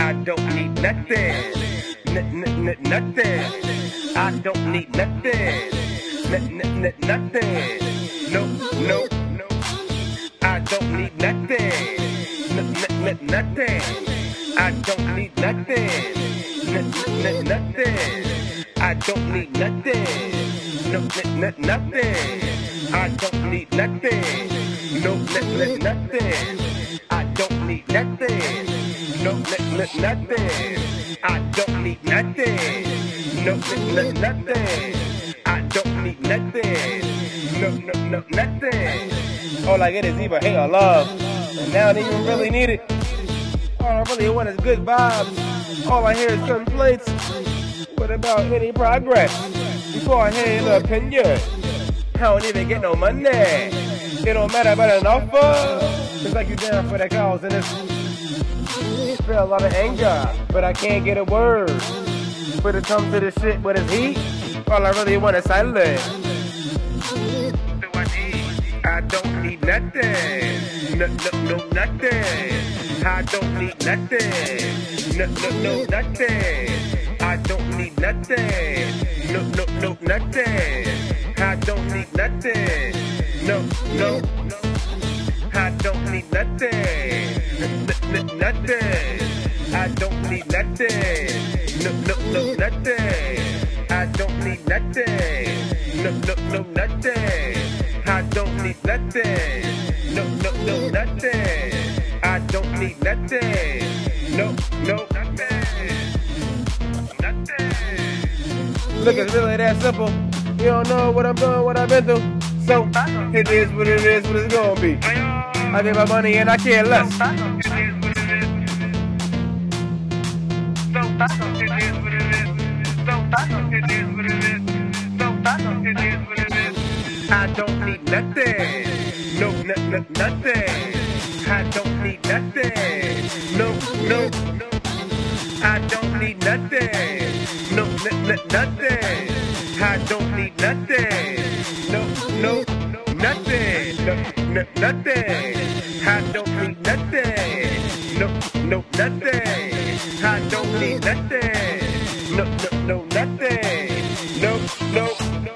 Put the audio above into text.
I don't need nothing. Nothing. I don't need nothing. Nothing. No, no, no. I don't need nothing. Nothing. I don't need nothing. Nothing. I don't need nothing. No, nothing. I don't need nothing. No, nothing. I don't need nothing. No, n- n- nothing. I don't need nothing. No, n- n- nothing. I don't need nothing. No, no, no, nothing. All I get is either hate or love. And now I don't even really need it. All I really want is good vibes. All I hear is complaints. What about any progress? Before I hear your opinion, I don't even get no money. It don't matter about an offer. It's like you're down for the cause and it's feel a lot of anger, but I can't get a word. But it comes to the shit with his heat, all I really want is silence. I don't need nothing. No, no, no, nothing. I don't need nothing. No, no, no, nothing. I don't need nothing. No, no, no, nothing. I don't need nothing. No, no, no. I don't need nothing. Nothing. I don't need nothing. No, no, no, nothing. I don't need nothing. No, no, no, nothing. I don't need nothing. No, no, no, nothing. I don't need nothing. No, no, nothing. Nothing. Look, it's really that simple. You don't know what I'm doing, what I've been through. So, it is what it is, what it's gonna be. I get my money and I care less. I don't need nothing. No, n- n- nothing. I don't need nothing. No, no, no. I don't need nothing. No, n- n- nothing. I don't need nothing. No, no, nothing. No, n- nothing. I don't need nothing. No, no, nothing. I don't need nothing. No, no, no, nothing. No, no, no,